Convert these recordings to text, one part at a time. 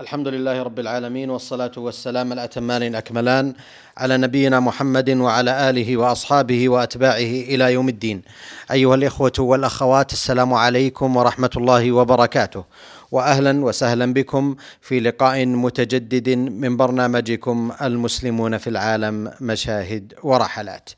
الحمد لله رب العالمين والصلاة والسلام الأتمان الأكملان على نبينا محمد وعلى آله وأصحابه وأتباعه إلى يوم الدين. أيها الإخوة والأخوات السلام عليكم ورحمة الله وبركاته. واهلا وسهلا بكم في لقاء متجدد من برنامجكم المسلمون في العالم مشاهد ورحلات.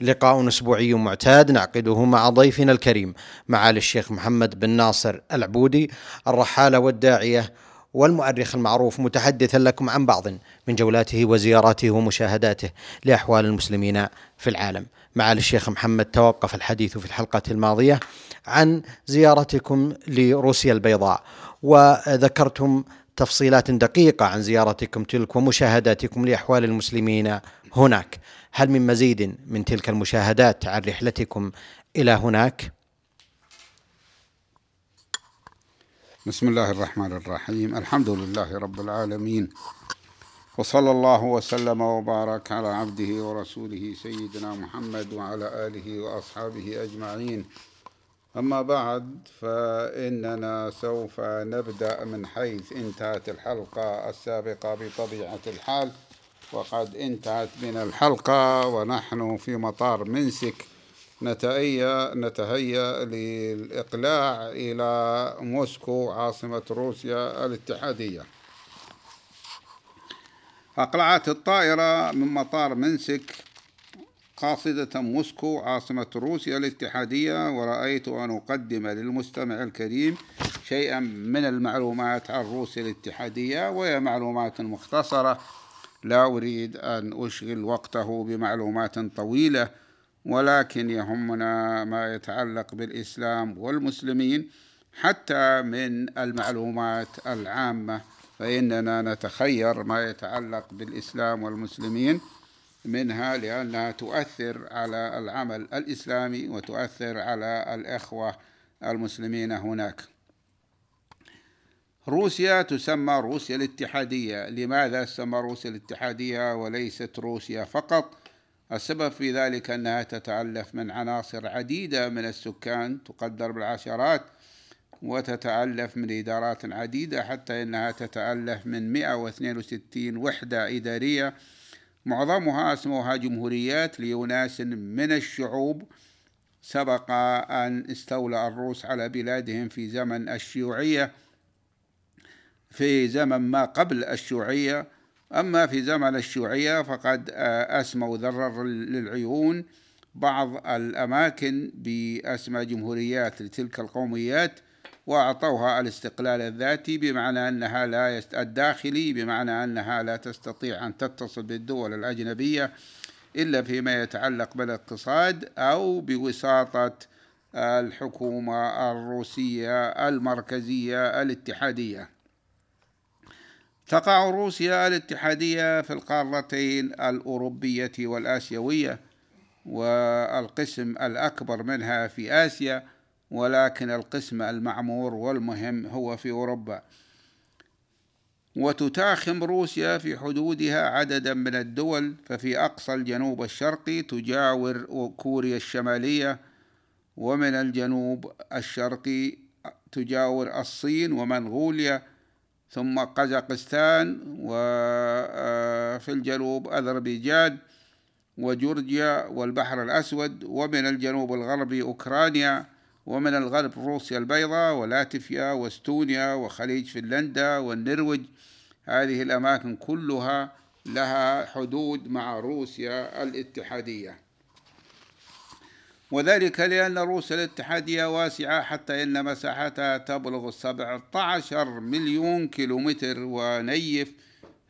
لقاء اسبوعي معتاد نعقده مع ضيفنا الكريم معالي الشيخ محمد بن ناصر العبودي الرحاله والداعيه والمؤرخ المعروف متحدثا لكم عن بعض من جولاته وزياراته ومشاهداته لأحوال المسلمين في العالم. معالي الشيخ محمد توقف الحديث في الحلقة الماضية عن زيارتكم لروسيا البيضاء وذكرتم تفصيلات دقيقة عن زيارتكم تلك ومشاهداتكم لأحوال المسلمين هناك. هل من مزيد من تلك المشاهدات عن رحلتكم إلى هناك؟ بسم الله الرحمن الرحيم الحمد لله رب العالمين وصلى الله وسلم وبارك على عبده ورسوله سيدنا محمد وعلى آله وأصحابه أجمعين أما بعد فإننا سوف نبدأ من حيث انتهت الحلقة السابقة بطبيعة الحال وقد انتهت من الحلقة ونحن في مطار منسك نتهيأ نتهيأ للإقلاع إلى موسكو عاصمة روسيا الاتحادية. أقلعت الطائرة من مطار منسك قاصدة موسكو عاصمة روسيا الاتحادية ورأيت أن أقدم للمستمع الكريم شيئا من المعلومات عن روسيا الاتحادية وهي معلومات مختصرة. لا أريد أن أشغل وقته بمعلومات طويلة. ولكن يهمنا ما يتعلق بالإسلام والمسلمين حتى من المعلومات العامة فإننا نتخير ما يتعلق بالإسلام والمسلمين منها لأنها تؤثر على العمل الإسلامي وتؤثر على الإخوة المسلمين هناك. روسيا تسمى روسيا الاتحادية. لماذا تسمى روسيا الاتحادية وليست روسيا فقط؟ السبب في ذلك أنها تتألف من عناصر عديدة من السكان تقدر بالعشرات وتتألف من إدارات عديدة حتى أنها تتألف من 162 وحدة إدارية. معظمها اسمها جمهوريات لأناس من الشعوب. سبق أن استولى الروس على بلادهم في زمن الشيوعية في زمن ما قبل الشيوعية. أما في زمن الشيوعية فقد أسموا ذرر للعيون بعض الأماكن بأسماء جمهوريات لتلك القوميات وأعطوها الاستقلال الذاتي بمعنى أنها لا يست... الداخلي بمعنى أنها لا تستطيع أن تتصل بالدول الأجنبية إلا فيما يتعلق بالاقتصاد أو بوساطة الحكومة الروسية المركزية الاتحادية. تقع روسيا الاتحادية في القارتين الأوروبية والآسيوية والقسم الأكبر منها في آسيا ولكن القسم المعمور والمهم هو في أوروبا. وتتاخم روسيا في حدودها عددا من الدول ففي أقصى الجنوب الشرقي تجاور كوريا الشمالية ومن الجنوب الشرقي تجاور الصين ومنغوليا ثم قزاقستان وفي الجنوب أذربيجان وجورجيا والبحر الأسود ومن الجنوب الغربي أوكرانيا ومن الغرب روسيا البيضاء ولاتفيا وإستونيا وخليج فنلندا والنرويج. هذه الأماكن كلها لها حدود مع روسيا الاتحادية. وذلك لأن روسيا الاتحادية واسعة حتى إن مساحتها تبلغ 17 مليون كيلومتر ونيف.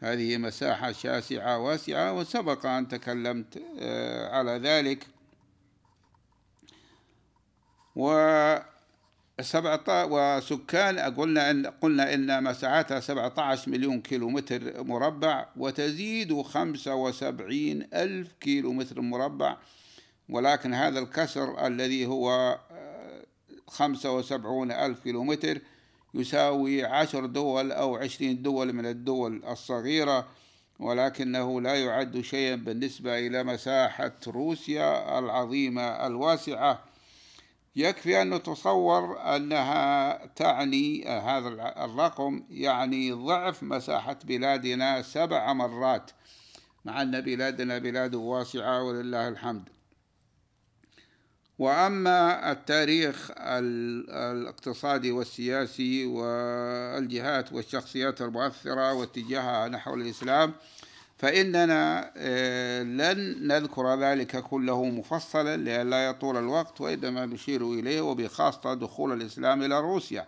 هذه مساحة شاسعة واسعة وسبق أن تكلمت على ذلك. و وسكان قلنا إن قلنا إن مساحتها 17 مليون كيلومتر مربع وتزيد 75 ألف كيلومتر مربع. ولكن هذا الكسر الذي هو خمسة وسبعون ألف كيلومتر يساوي عشر دول أو عشرين دول من الدول الصغيرة ولكنه لا يعد شيئا بالنسبة إلى مساحة روسيا العظيمة الواسعة. يكفي أن نتصور أنها تعني هذا الرقم يعني ضعف مساحة بلادنا سبع مرات مع أن بلادنا بلاد واسعة ولله الحمد. وأما التاريخ الاقتصادي والسياسي والجهات والشخصيات المؤثرة واتجاهها نحو الإسلام فإننا آه، لن نذكر ذلك كله مفصلا لئلا يطول الوقت وإنما نشير إليه وبخاصة دخول الإسلام إلى روسيا.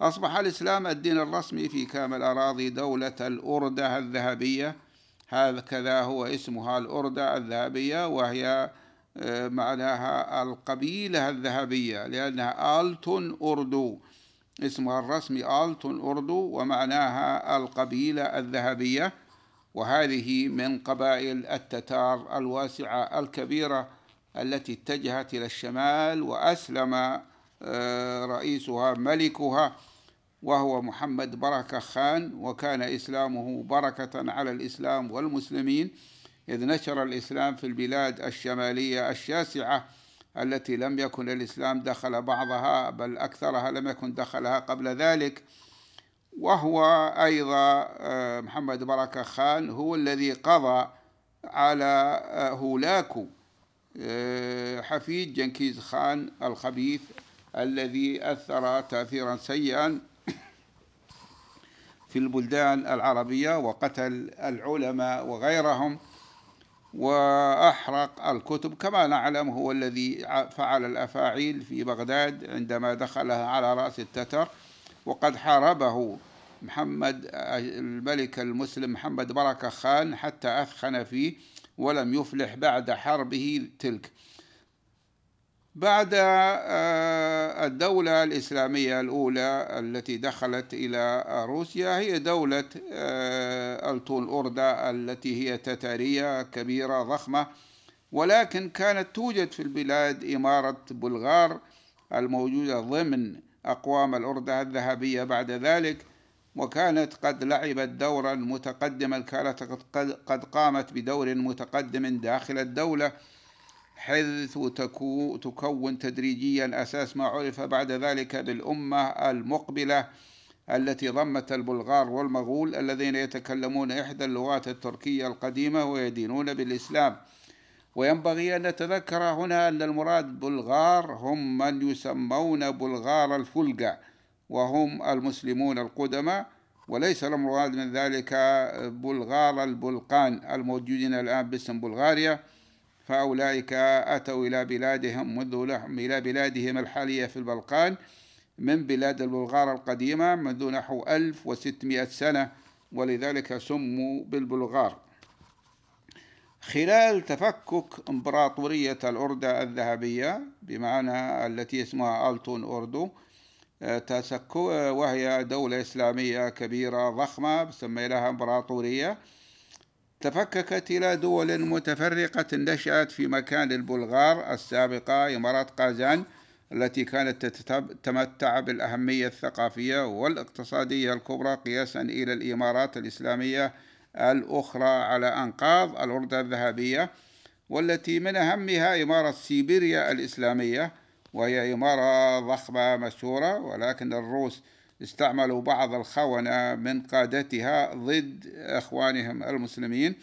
أصبح الإسلام الدين الرسمي في كامل أراضي دولة الأردة الذهبية. هكذا هو اسمها الأردة الذهبية وهي معناها القبيلة الذهبية لأنها آلتون أردو. اسمها الرسمي آلتون أردو ومعناها القبيلة الذهبية. وهذه من قبائل التتار الواسعة الكبيرة التي اتجهت إلى الشمال وأسلم آه، رئيسها ملكها وهو محمد بركة خان. وكان إسلامه بركة على الإسلام والمسلمين. إذ نشر الإسلام في البلاد الشمالية الشاسعة التي لم يكن الإسلام دخل بعضها بل أكثرها لم يكن دخلها قبل ذلك. وهو أيضا آه، محمد بركة خان هو الذي قضى على آه، هولاكو آه، حفيد جنكيز خان الخبيث الذي أثر تأثيرا سيئا في البلدان العربية وقتل العلماء وغيرهم. وأحرق الكتب كما نعلم هو الذي فعل الأفاعيل في بغداد عندما دخلها على رأس التتر وقد حاربه محمد الملك المسلم محمد بركة خان حتى أثخن فيه ولم يفلح بعد حربه تلك. بعد آه، الدولة الإسلامية الأولى التي دخلت إلى روسيا هي دولة آه، الطول أوردة التي هي تتارية كبيرة ضخمة. ولكن كانت توجد في البلاد إمارة بلغار الموجودة ضمن أقوام الأردة الذهبية بعد ذلك وكانت قد لعبت دورا متقدما كانت قد قامت بدور متقدم داخل الدولة. حيث تكون تدريجيا أساس ما عرف بعد ذلك بالأمة المقبلة التي ضمت البلغار والمغول الذين يتكلمون إحدى اللغات التركية القديمة ويدينون بالإسلام. وينبغي أن نتذكر هنا أن المراد بلغار هم من يسمون بلغار الفلقة وهم المسلمون القدماء. وليس المراد من ذلك بلغار البلقان الموجودين الآن باسم بلغاريا. فأولئك أتوا إلى بلادهم منذ لهم إلى بلادهم الحالية في البلقان من بلاد البلغار القديمة منذ نحو 1600 سنة ولذلك سموا بالبلغار. خلال تفكك إمبراطورية الأردة الذهبية بمعنى التي اسمها ألتون أوردو تسكو وهي دولة إسلامية كبيرة ضخمة سميناها إمبراطورية. تفككت إلى دول متفرقة نشأت في مكان البلغار السابقة إمارات قازان التي كانت تتمتع بالأهمية الثقافية والاقتصادية الكبرى قياسا إلى الإمارات الإسلامية الأخرى على أنقاض الأردة الذهبية والتي من أهمها إمارة سيبيريا الإسلامية وهي إمارة ضخمة مشهورة ولكن الروس استعملوا بعض الخونة من قادتها ضد إخوانهم المسلمين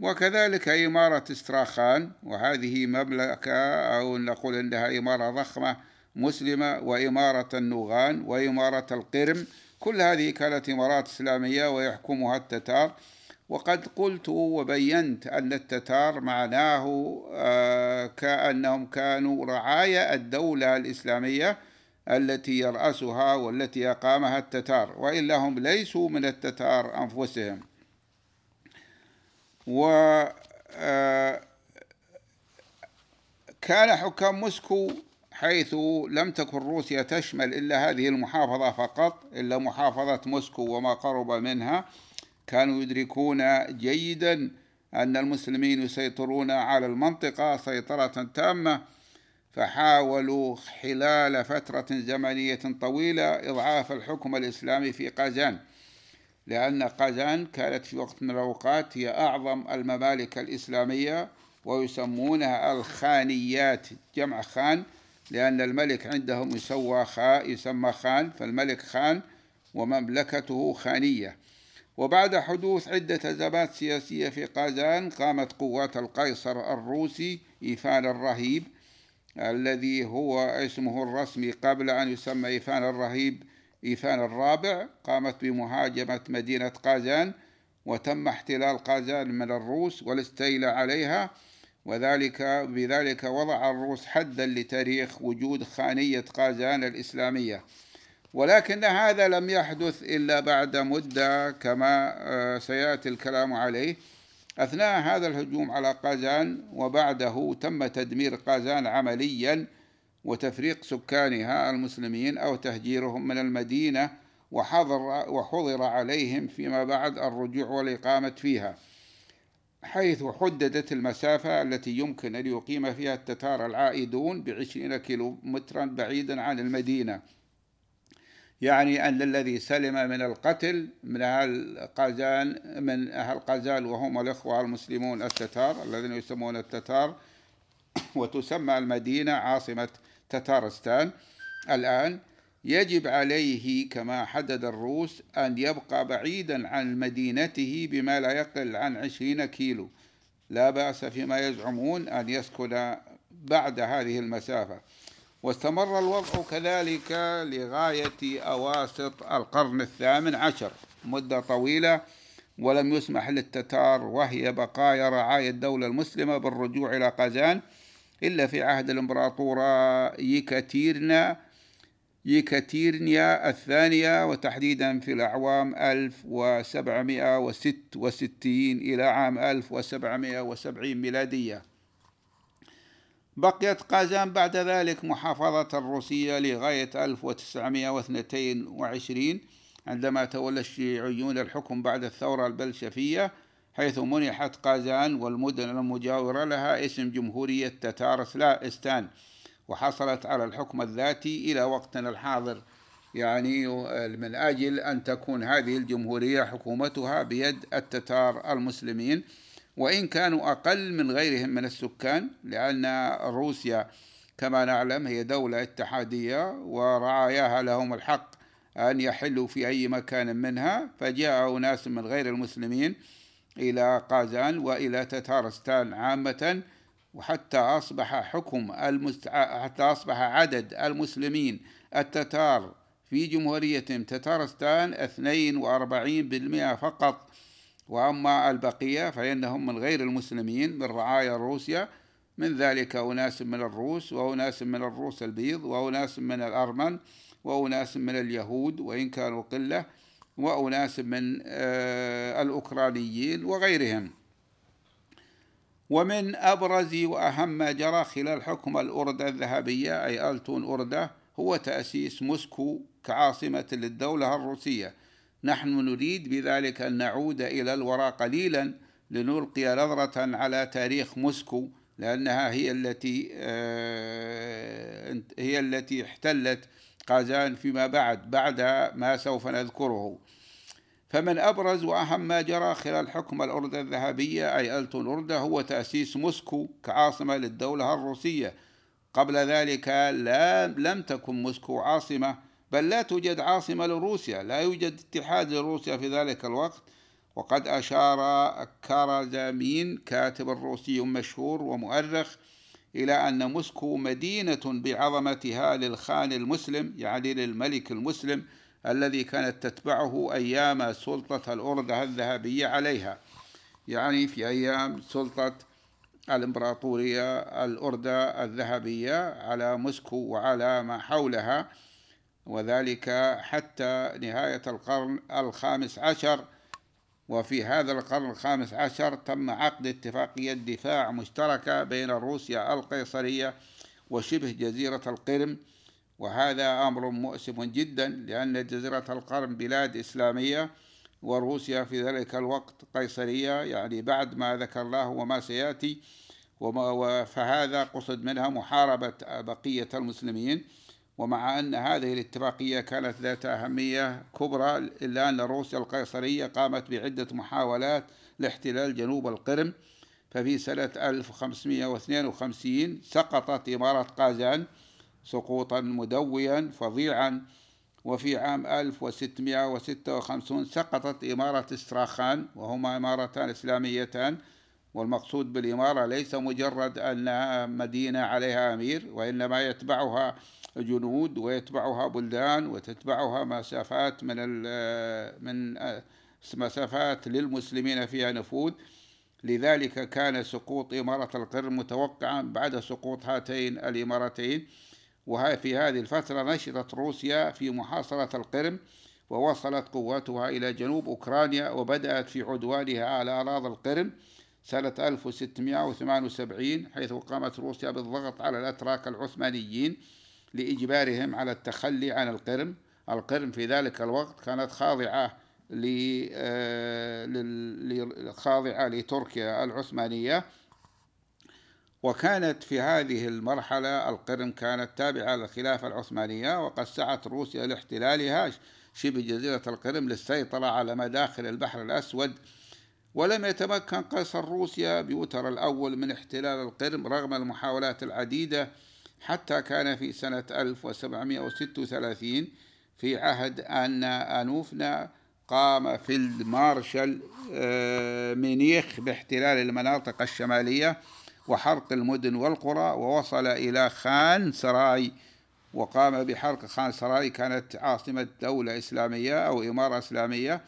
وكذلك إمارة إستراخان وهذه مملكة أو نقول إنها إمارة ضخمة مسلمة وإمارة النوغان وإمارة القرم كل هذه كانت إمارات إسلامية ويحكمها التتار. وقد قلت وبينت أن التتار معناه آه، كأنهم كانوا رعايا الدولة الإسلامية التي يرأسها والتي أقامها التتار وإلا هم ليسوا من التتار أنفسهم. و آه، كان حكام موسكو حيث لم تكن روسيا تشمل إلا هذه المحافظة فقط إلا محافظة موسكو وما قرب منها كانوا يدركون جيدا أن المسلمين يسيطرون على المنطقة سيطرة تامة. فحاولوا خلال فترة زمنية طويلة إضعاف الحكم الإسلامي في قازان لأن قازان كانت في وقت من الأوقات هي أعظم الممالك الإسلامية ويسمونها الخانيات جمع خان لأن الملك عندهم يسوى خا يسمى خان فالملك خان ومملكته خانية. وبعد حدوث عدة أزمات سياسية في قازان قامت قوات القيصر الروسي إيفان الرهيب الذي هو اسمه الرسمي قبل أن يسمى إيفان الرهيب إيفان الرابع. قامت بمهاجمة مدينة قازان وتم احتلال قازان من الروس والاستيلاء عليها وذلك بذلك وضع الروس حدا لتاريخ وجود خانية قازان الإسلامية. ولكن هذا لم يحدث إلا بعد مدة كما آه، سيأتي الكلام عليه. أثناء هذا الهجوم على قازان وبعده تم تدمير قازان عمليا وتفريق سكانها المسلمين أو تهجيرهم من المدينة وحظر وحظر عليهم فيما بعد الرجوع والإقامة فيها حيث حددت المسافة التي يمكن أن يقيم فيها التتار العائدون بعشرين كيلو مترا بعيدا عن المدينة. يعني أن الذي سلم من القتل من أهل قازان من أهل قازان وهم الإخوة المسلمون التتار الذين يسمون التتار وتسمى المدينة عاصمة تتارستان. الآن يجب عليه كما حدد الروس أن يبقى بعيدا عن مدينته بما لا يقل عن عشرين كيلو. لا بأس فيما يزعمون أن يسكن بعد هذه المسافة. واستمر الوضع كذلك لغاية أواسط القرن الثامن عشر مدة طويلة ولم يسمح للتتار وهي بقايا رعاية الدولة المسلمة بالرجوع إلى قازان إلا في عهد الإمبراطورة يكاتيرنا يكاتيرنيا الثانية وتحديدا في الأعوام 1766 إلى عام 1770 ميلادية. بقيت قازان بعد ذلك محافظة روسية لغاية 1922 عندما تولى الشيوعيون الحكم بعد الثورة البلشفية حيث منحت قازان والمدن المجاورة لها اسم جمهورية تتارستان وحصلت على الحكم الذاتي إلى وقتنا الحاضر. يعني من أجل أن تكون هذه الجمهورية حكومتها بيد التتار المسلمين. وإن كانوا أقل من غيرهم من السكان لأن روسيا كما نعلم هي دولة اتحادية ورعاياها لهم الحق أن يحلوا في أي مكان منها فجاء أناس من غير المسلمين إلى قازان وإلى تتارستان عامة وحتى أصبح حكم المست... حتى أصبح عدد المسلمين التتار في جمهوريتهم تتارستان 42% فقط. وأما البقية فإنهم من غير المسلمين من رعايا روسيا من ذلك أناس من الروس وأناس من الروس البيض وأناس من الأرمن وأناس من اليهود وإن كانوا قلة وأناس من آه، الأوكرانيين وغيرهم. ومن أبرز وأهم ما جرى خلال حكم الأردة الذهبية أي ألتون أردة هو تأسيس موسكو كعاصمة للدولة الروسية. نحن نريد بذلك أن نعود إلى الوراء قليلا لنلقي نظرة على تاريخ موسكو لأنها هي التي آه، هي التي احتلت قازان فيما بعد بعد ما سوف نذكره. فمن أبرز وأهم ما جرى خلال حكم الأردة الذهبية أي ألتون أردة هو تأسيس موسكو كعاصمة للدولة الروسية. قبل ذلك لم تكن موسكو عاصمة بل لا توجد عاصمة لروسيا لا يوجد اتحاد لروسيا في ذلك الوقت. وقد أشار كارازامين كاتب روسي مشهور ومؤرخ إلى أن موسكو مدينة بعظمتها للخان المسلم يعني للملك المسلم الذي كانت تتبعه أيام سلطة الأردة الذهبية عليها. يعني في أيام سلطة الإمبراطورية الأردة الذهبية على موسكو وعلى ما حولها. وذلك حتى نهاية القرن الخامس عشر. وفي هذا القرن الخامس عشر تم عقد اتفاقية دفاع مشتركة بين روسيا القيصرية وشبه جزيرة القرم. وهذا أمر مؤسف جدا لأن جزيرة القرم بلاد إسلامية وروسيا في ذلك الوقت قيصرية. يعني بعد ما ذكرناه وما سيأتي. وما فهذا قصد منها محاربة بقية المسلمين. ومع أن هذه الاتفاقية كانت ذات أهمية كبرى إلا أن روسيا القيصرية قامت بعدة محاولات لاحتلال جنوب القرم. ففي سنة 1552 سقطت إمارة قازان سقوطا مدويا فظيعا. وفي عام 1656 سقطت إمارة إستراخان وهما إمارتان إسلاميتان. والمقصود بالإمارة ليس مجرد أنها مدينة عليها أمير وإنما يتبعها جنود ويتبعها بلدان وتتبعها مسافات من من مسافات للمسلمين فيها نفوذ. لذلك كان سقوط إمارة القرم متوقعا بعد سقوط هاتين الإمارتين. وفي هذه الفترة نشرت روسيا في محاصرة القرم ووصلت قواتها إلى جنوب أوكرانيا وبدأت في عدوانها على أراضي القرم سنة 1678 حيث قامت روسيا بالضغط على الأتراك العثمانيين. لإجبارهم على التخلي عن القرم. القرم في ذلك الوقت كانت خاضعة آه، خاضعة لتركيا العثمانية. وكانت في هذه المرحلة القرم كانت تابعة للخلافة العثمانية وقد سعت روسيا لاحتلالها. شبه جزيرة القرم للسيطرة على مداخل البحر الأسود. ولم يتمكن قيصر روسيا بيوتر الأول من احتلال القرم رغم المحاولات العديدة حتى كان في سنة 1736 في عهد أن أنوفنا قام في المارشال آه، مينيخ باحتلال المناطق الشمالية وحرق المدن والقرى ووصل إلى خان سراي. وقام بحرق خان سراي كانت عاصمة دولة إسلامية أو إمارة إسلامية.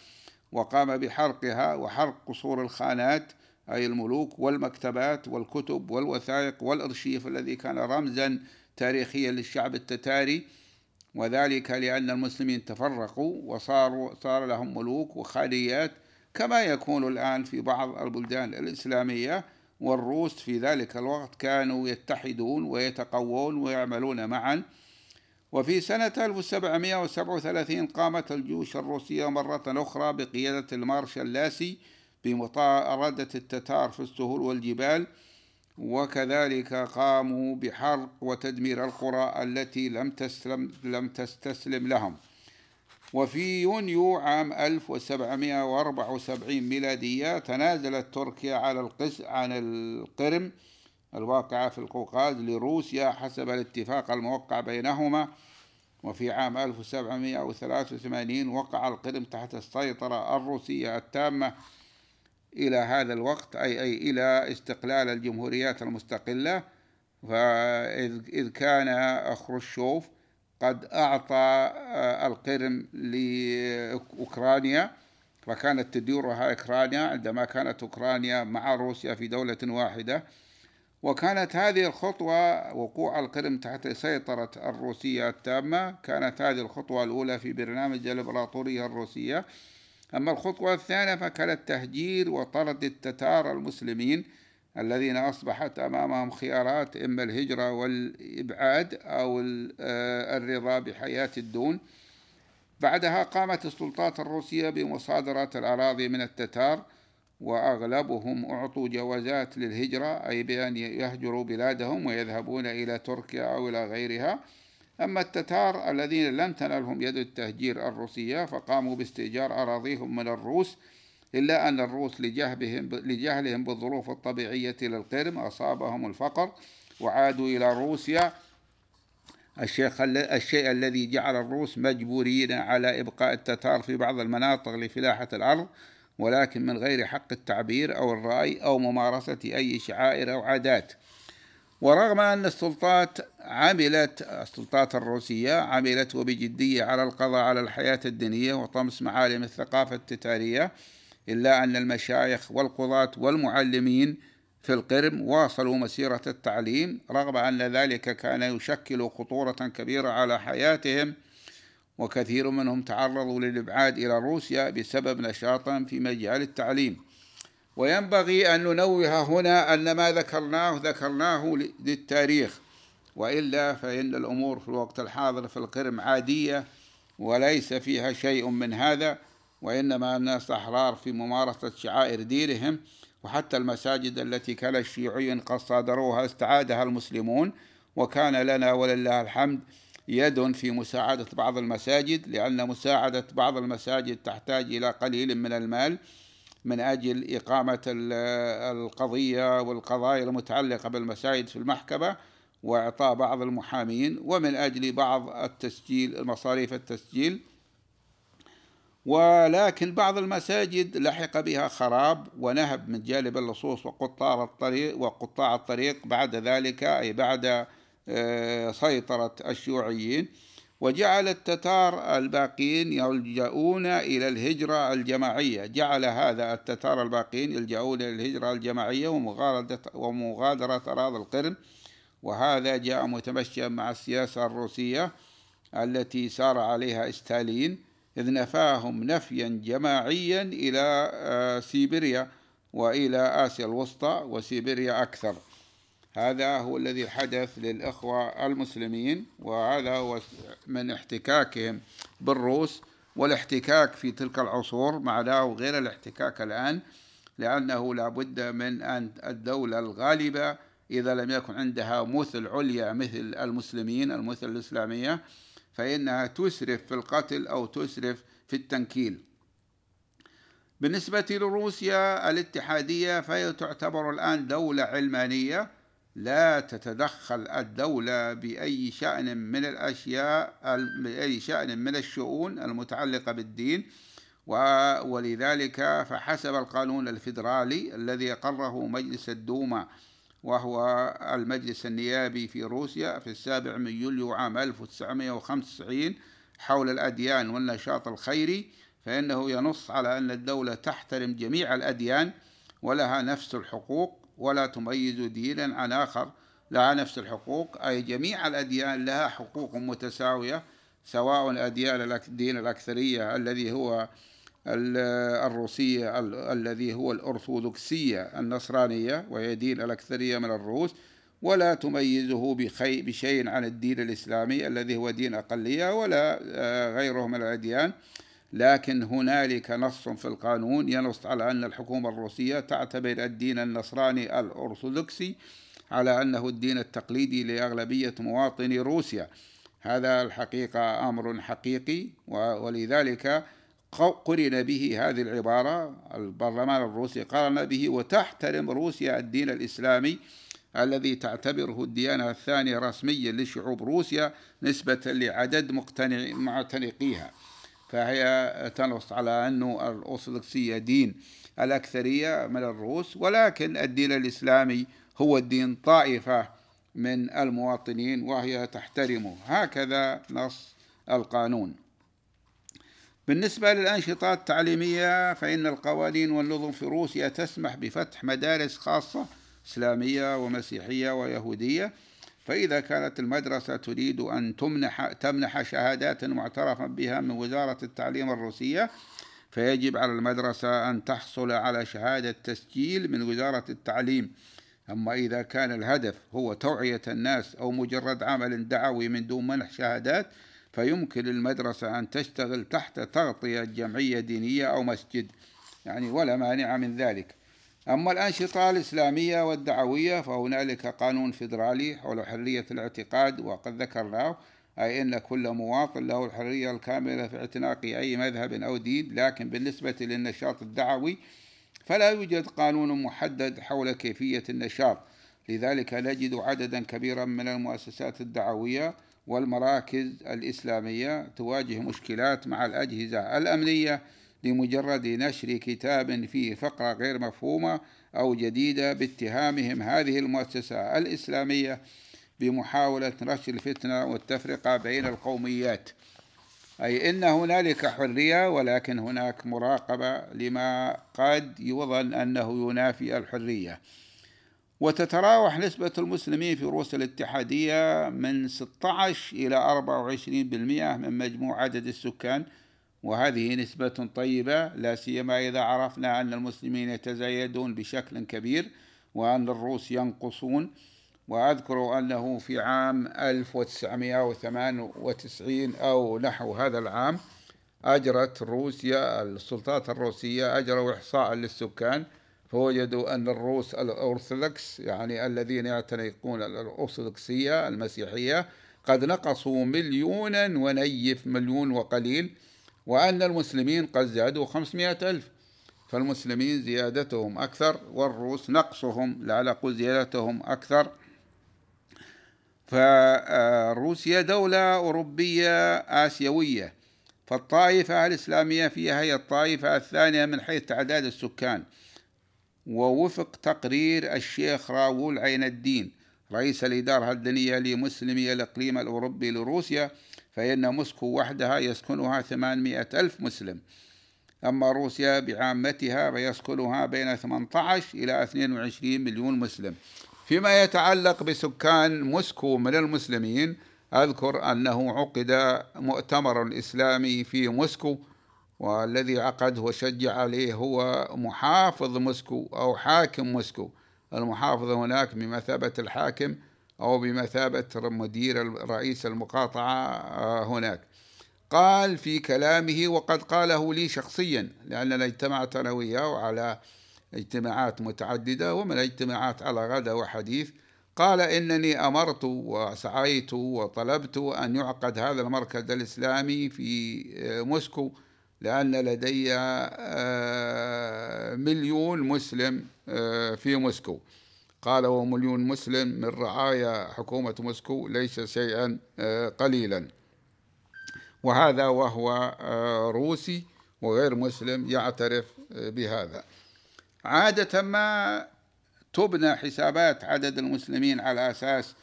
وقام بحرقها وحرق قصور الخانات أي الملوك والمكتبات والكتب والوثائق والأرشيف الذي كان رمزا تاريخيا للشعب التتاري وذلك لأن المسلمين تفرقوا وصاروا صار لهم ملوك وخاليات كما يكون الآن في بعض البلدان الإسلامية والروس في ذلك الوقت كانوا يتحدون ويتقوون ويعملون معا. وفي سنة 1737 قامت الجيوش الروسية مرة أخرى بقيادة المارشال لاسي بمطاردة التتار في السهول والجبال وكذلك قاموا بحرق وتدمير القرى التي لم تسلم لم تستسلم لهم. وفي يونيو عام 1774 ميلادية تنازلت تركيا على القس عن القرم الواقعة في القوقاز لروسيا حسب الاتفاق الموقع بينهما. وفي عام 1783 وقع القرم تحت السيطرة الروسية التامة إلى هذا الوقت أي أي إلى استقلال الجمهوريات المستقلة. فإذ كان خروشوف قد أعطى آه، القرم لأوكرانيا وكانت تديرها أوكرانيا عندما كانت أوكرانيا مع روسيا في دولة واحدة. وكانت هذه الخطوة وقوع القرم تحت سيطرة الروسية التامة كانت هذه الخطوة الأولى في برنامج الإمبراطورية الروسية. أما الخطوة الثانية فكانت تهجير وطرد التتار المسلمين الذين أصبحت أمامهم خيارات إما الهجرة والإبعاد أو آه، الرضا بحياة الدون. بعدها قامت السلطات الروسية بمصادرة الأراضي من التتار وأغلبهم أعطوا جوازات للهجرة أي بأن يهجروا بلادهم ويذهبون إلى تركيا أو إلى غيرها. أما التتار الذين لم تنلهم يد التهجير الروسية فقاموا باستئجار أراضيهم من الروس إلا أن الروس لجهلهم, لجهلهم بالظروف الطبيعية للقرم أصابهم الفقر وعادوا إلى روسيا. الشيخ الشيء الذي جعل الروس مجبورين على إبقاء التتار في بعض المناطق لفلاحة الأرض ولكن من غير حق التعبير أو الرأي أو ممارسة أي شعائر أو عادات. ورغم أن السلطات عملت السلطات الروسية عملت وبجدية على القضاء على الحياة الدينية وطمس معالم الثقافة التتارية إلا أن المشايخ والقضاة والمعلمين في القرم واصلوا مسيرة التعليم رغم أن ذلك كان يشكل خطورة كبيرة على حياتهم وكثير منهم تعرضوا للإبعاد إلى روسيا بسبب نشاطهم في مجال التعليم. وينبغي أن ننوه هنا أن ما ذكرناه ذكرناه للتاريخ وإلا فإن الأمور في الوقت الحاضر في القرم عادية وليس فيها شيء من هذا وإنما الناس أحرار في ممارسة شعائر دينهم وحتى المساجد التي كان الشيوعيون قد صادروها استعادها المسلمون وكان لنا ولله الحمد يد في مساعدة بعض المساجد لأن مساعدة بعض المساجد تحتاج إلى قليل من المال من أجل إقامة القضية والقضايا المتعلقة بالمساجد في المحكمة وإعطاء بعض المحامين ومن أجل بعض التسجيل مصاريف التسجيل. ولكن بعض المساجد لحق بها خراب ونهب من جانب اللصوص وقطاع الطريق وقطاع الطريق بعد ذلك أي بعد آه، سيطرة الشيوعيين. وجعل التتار الباقين يلجؤون إلى الهجرة الجماعية. جعل هذا التتار الباقين يلجؤون إلى الهجرة الجماعية ومغادرة أراضي القرم وهذا جاء متمشيا مع السياسة الروسية التي سار عليها ستالين إذ نفاهم نفيا جماعيا إلى آه، سيبيريا وإلى آسيا الوسطى وسيبيريا أكثر. هذا هو الذي حدث للإخوة المسلمين وهذا هو من احتكاكهم بالروس والاحتكاك في تلك العصور معناه غير الاحتكاك الآن لأنه لا بد من أن الدولة الغالبة إذا لم يكن عندها مثل عليا مثل المسلمين المثل الإسلامية فإنها تسرف في القتل أو تسرف في التنكيل. بالنسبة لروسيا الاتحادية فهي تعتبر الآن دولة علمانية لا تتدخل الدولة بأي شأن من الأشياء بأي شأن من الشؤون المتعلقة بالدين. ولذلك فحسب القانون الفيدرالي الذي أقره مجلس الدوما وهو المجلس النيابي في روسيا في السابع من يوليو عام 1995 حول الأديان والنشاط الخيري فإنه ينص على أن الدولة تحترم جميع الأديان ولها نفس الحقوق ولا تميز دينا عن آخر. لها نفس الحقوق. أي جميع الأديان لها حقوق متساوية سواء أديان الدين الأكثرية الذي هو الروسية الذي هو الأرثوذكسية النصرانية وهي دين الأكثرية من الروس. ولا تميزه بشيء عن الدين الإسلامي الذي هو دين أقلية ولا آه، غيره من الأديان. لكن هنالك نص في القانون ينص على أن الحكومة الروسية تعتبر الدين النصراني الأرثوذكسي على أنه الدين التقليدي لأغلبية مواطني روسيا. هذا الحقيقة أمر حقيقي ولذلك قرن به هذه العبارة. البرلمان الروسي قرن به وتحترم روسيا الدين الإسلامي الذي تعتبره الديانة الثانية رسميا لشعوب روسيا نسبة لعدد معتنقيها. فهي تنص على أنه الأرثوذكسية دين الأكثرية من الروس ولكن الدين الإسلامي هو الدين طائفة من المواطنين وهي تحترمه هكذا نص القانون. بالنسبة للأنشطة التعليمية فإن القوانين والنظم في روسيا تسمح بفتح مدارس خاصة إسلامية ومسيحية ويهودية فإذا كانت المدرسة تريد أن تمنح تمنح شهادات معترفا بها من وزارة التعليم الروسية فيجب على المدرسة أن تحصل على شهادة تسجيل من وزارة التعليم. أما إذا كان الهدف هو توعية الناس أو مجرد عمل دعوي من دون منح شهادات فيمكن للمدرسة أن تشتغل تحت تغطية جمعية دينية أو مسجد. يعني ولا مانع من ذلك. أما الأنشطة الإسلامية والدعوية فهنالك قانون فيدرالي حول حرية الاعتقاد وقد ذكرناه أي أن كل مواطن له الحرية الكاملة في اعتناق أي مذهب أو دين لكن بالنسبة للنشاط الدعوي فلا يوجد قانون محدد حول كيفية النشاط. لذلك نجد عددا كبيرا من المؤسسات الدعوية والمراكز الإسلامية تواجه مشكلات مع الأجهزة الأمنية لمجرد نشر كتاب فيه فقرة غير مفهومة أو جديدة باتهامهم هذه المؤسسة الإسلامية بمحاولة نشر الفتنة والتفرقة بين القوميات. أي إن هنالك حرية ولكن هناك مراقبة لما قد يظن أنه ينافي الحرية. وتتراوح نسبة المسلمين في روسيا الاتحادية من 16 إلى 24% من مجموع عدد السكان وهذه نسبة طيبة لا سيما إذا عرفنا أن المسلمين يتزايدون بشكل كبير وأن الروس ينقصون. وأذكر أنه في عام 1998 أو نحو هذا العام أجرت روسيا السلطات الروسية أجروا إحصاء للسكان. فوجدوا أن الروس الأرثوذكس يعني الذين يعتنقون الأرثوذكسية المسيحية قد نقصوا مليونا ونيف مليون وقليل. وأن المسلمين قد زادوا خمسمائة ألف فالمسلمين زيادتهم أكثر والروس نقصهم لا أقول زيادتهم أكثر. فروسيا دولة أوروبية آسيوية فالطائفة الإسلامية فيها هي الطائفة الثانية من حيث تعداد السكان. ووفق تقرير الشيخ راول عين الدين رئيس الإدارة الدينية لمسلمي الإقليم الأوروبي لروسيا فإن موسكو وحدها يسكنها 800 ألف مسلم. أما روسيا بعامتها فيسكنها بين 18 إلى 22 مليون مسلم. فيما يتعلق بسكان موسكو من المسلمين أذكر أنه عقد مؤتمر إسلامي في موسكو والذي عقده وشجع عليه هو محافظ موسكو أو حاكم موسكو. المحافظ هناك بمثابة الحاكم أو بمثابة مدير رئيس المقاطعة آه، هناك. قال في كلامه وقد قاله لي شخصيا لأننا اجتمعت أنا وياه على اجتماعات متعددة ومن الاجتماعات على غدا وحديث. قال إنني أمرت وسعيت وطلبت أن يعقد هذا المركز الإسلامي في آه، موسكو لأن لدي آه، مليون مسلم في موسكو. قال ومليون مسلم من رعايا حكومة موسكو ليس شيئا قليلا. وهذا وهو روسي وغير مسلم يعترف بهذا. عادة ما تبنى حسابات عدد المسلمين على أساس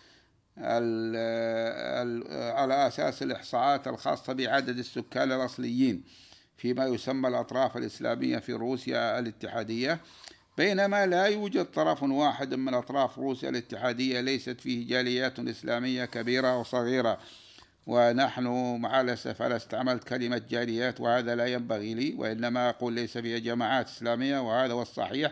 على أساس الإحصاءات الخاصة بعدد السكان الأصليين فيما يسمى الأطراف الإسلامية في روسيا الاتحادية. بينما لا يوجد طرف واحد من أطراف روسيا الاتحادية ليست فيه جاليات إسلامية كبيرة وصغيرة ونحن مع الأسف أنا استعملت كلمة جاليات وهذا لا ينبغي لي وإنما أقول ليس فيها جماعات إسلامية وهذا هو الصحيح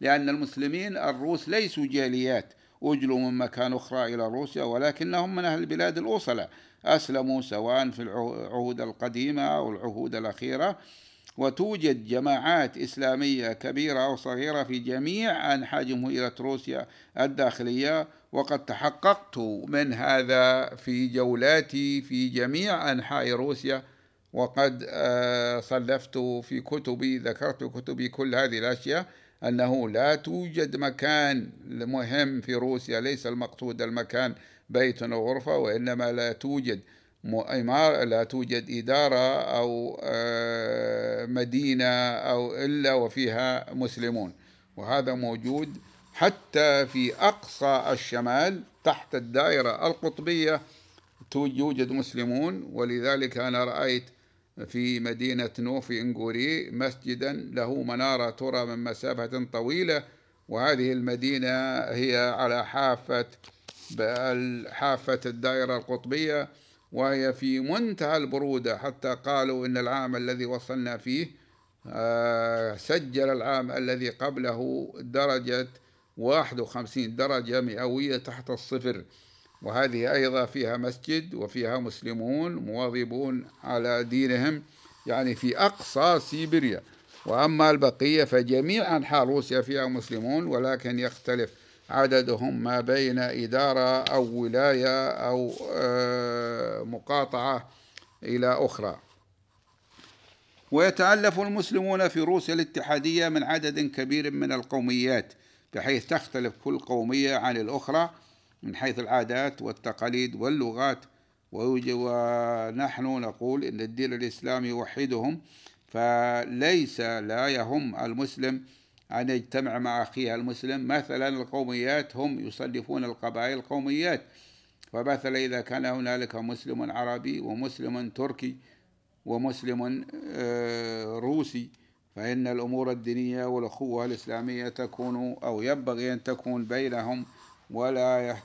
لأن المسلمين الروس ليسوا جاليات. أجلوا من مكان أخرى إلى روسيا ولكنهم من أهل البلاد الأوصلة. أسلموا سواء في العهود القديمة أو العهود الأخيرة. وتوجد جماعات إسلامية كبيرة أو صغيرة في جميع أنحاء جمهورية روسيا الداخلية وقد تحققت من هذا في جولاتي في جميع أنحاء روسيا وقد آه، صلفت في كتبي ذكرت كتبي كل هذه الأشياء أنه لا توجد مكان مهم في روسيا ليس المقصود المكان بيت أو غرفة وإنما لا توجد لا توجد إدارة أو آه، مدينة أو إلا وفيها مسلمون. وهذا موجود حتى في أقصى الشمال تحت الدائرة القطبية يوجد مسلمون. ولذلك أنا رأيت في مدينة نوفي إنغوري مسجدا له منارة ترى من مسافة طويلة. وهذه المدينة هي على حافة حافة الدائرة القطبية. وهي في منتهى البرودة حتى قالوا إن العام الذي وصلنا فيه آه، سجل العام الذي قبله درجة 51 درجة مئوية تحت الصفر. وهذه أيضا فيها مسجد وفيها مسلمون مواظبون على دينهم يعني في أقصى سيبيريا. وأما البقية فجميع أنحاء روسيا فيها مسلمون ولكن يختلف. عددهم ما بين إدارة أو ولاية أو آه، مقاطعة إلى أخرى. ويتألف المسلمون في روسيا الاتحادية من عدد كبير من القوميات بحيث تختلف كل قومية عن الأخرى من حيث العادات والتقاليد واللغات. ونحن نقول إن الدين الإسلامي يوحدهم فليس لا يهم المسلم أن يجتمع مع أخيه المسلم مثلا القوميات هم يصنفون القبائل قوميات فمثلا إذا كان هنالك مسلم عربي ومسلم تركي ومسلم آه، روسي فإن الأمور الدينية والأخوة الإسلامية تكون أو ينبغي أن تكون بينهم ولا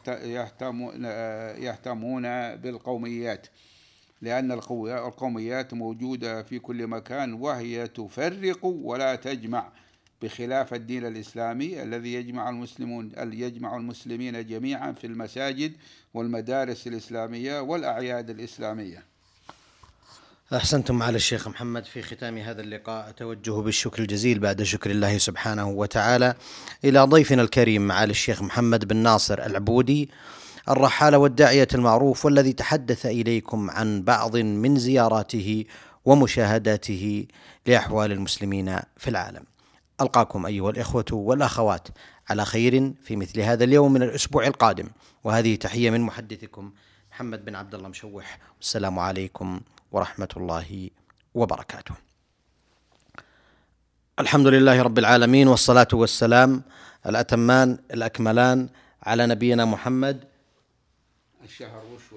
يهتمون بالقوميات. لأن القوميات موجودة في كل مكان وهي تفرق ولا تجمع. بخلاف الدين الإسلامي الذي يجمع المسلمون يجمع المسلمين جميعا في المساجد والمدارس الإسلامية والأعياد الإسلامية. أحسنتم على الشيخ محمد في ختام هذا اللقاء. أتوجه بالشكر الجزيل بعد شكر الله سبحانه وتعالى إلى ضيفنا الكريم معالي الشيخ محمد بن ناصر العبودي الرحالة والداعية المعروف والذي تحدث إليكم عن بعض من زياراته ومشاهداته لأحوال المسلمين في العالم. ألقاكم أيها الإخوة والأخوات على خير في مثل هذا اليوم من الأسبوع القادم. وهذه تحية من محدثكم محمد بن عبد الله مشوح. والسلام عليكم ورحمة الله وبركاته. الحمد لله رب العالمين والصلاة والسلام الأتمان الأكملان على نبينا محمد. الشهر وش؟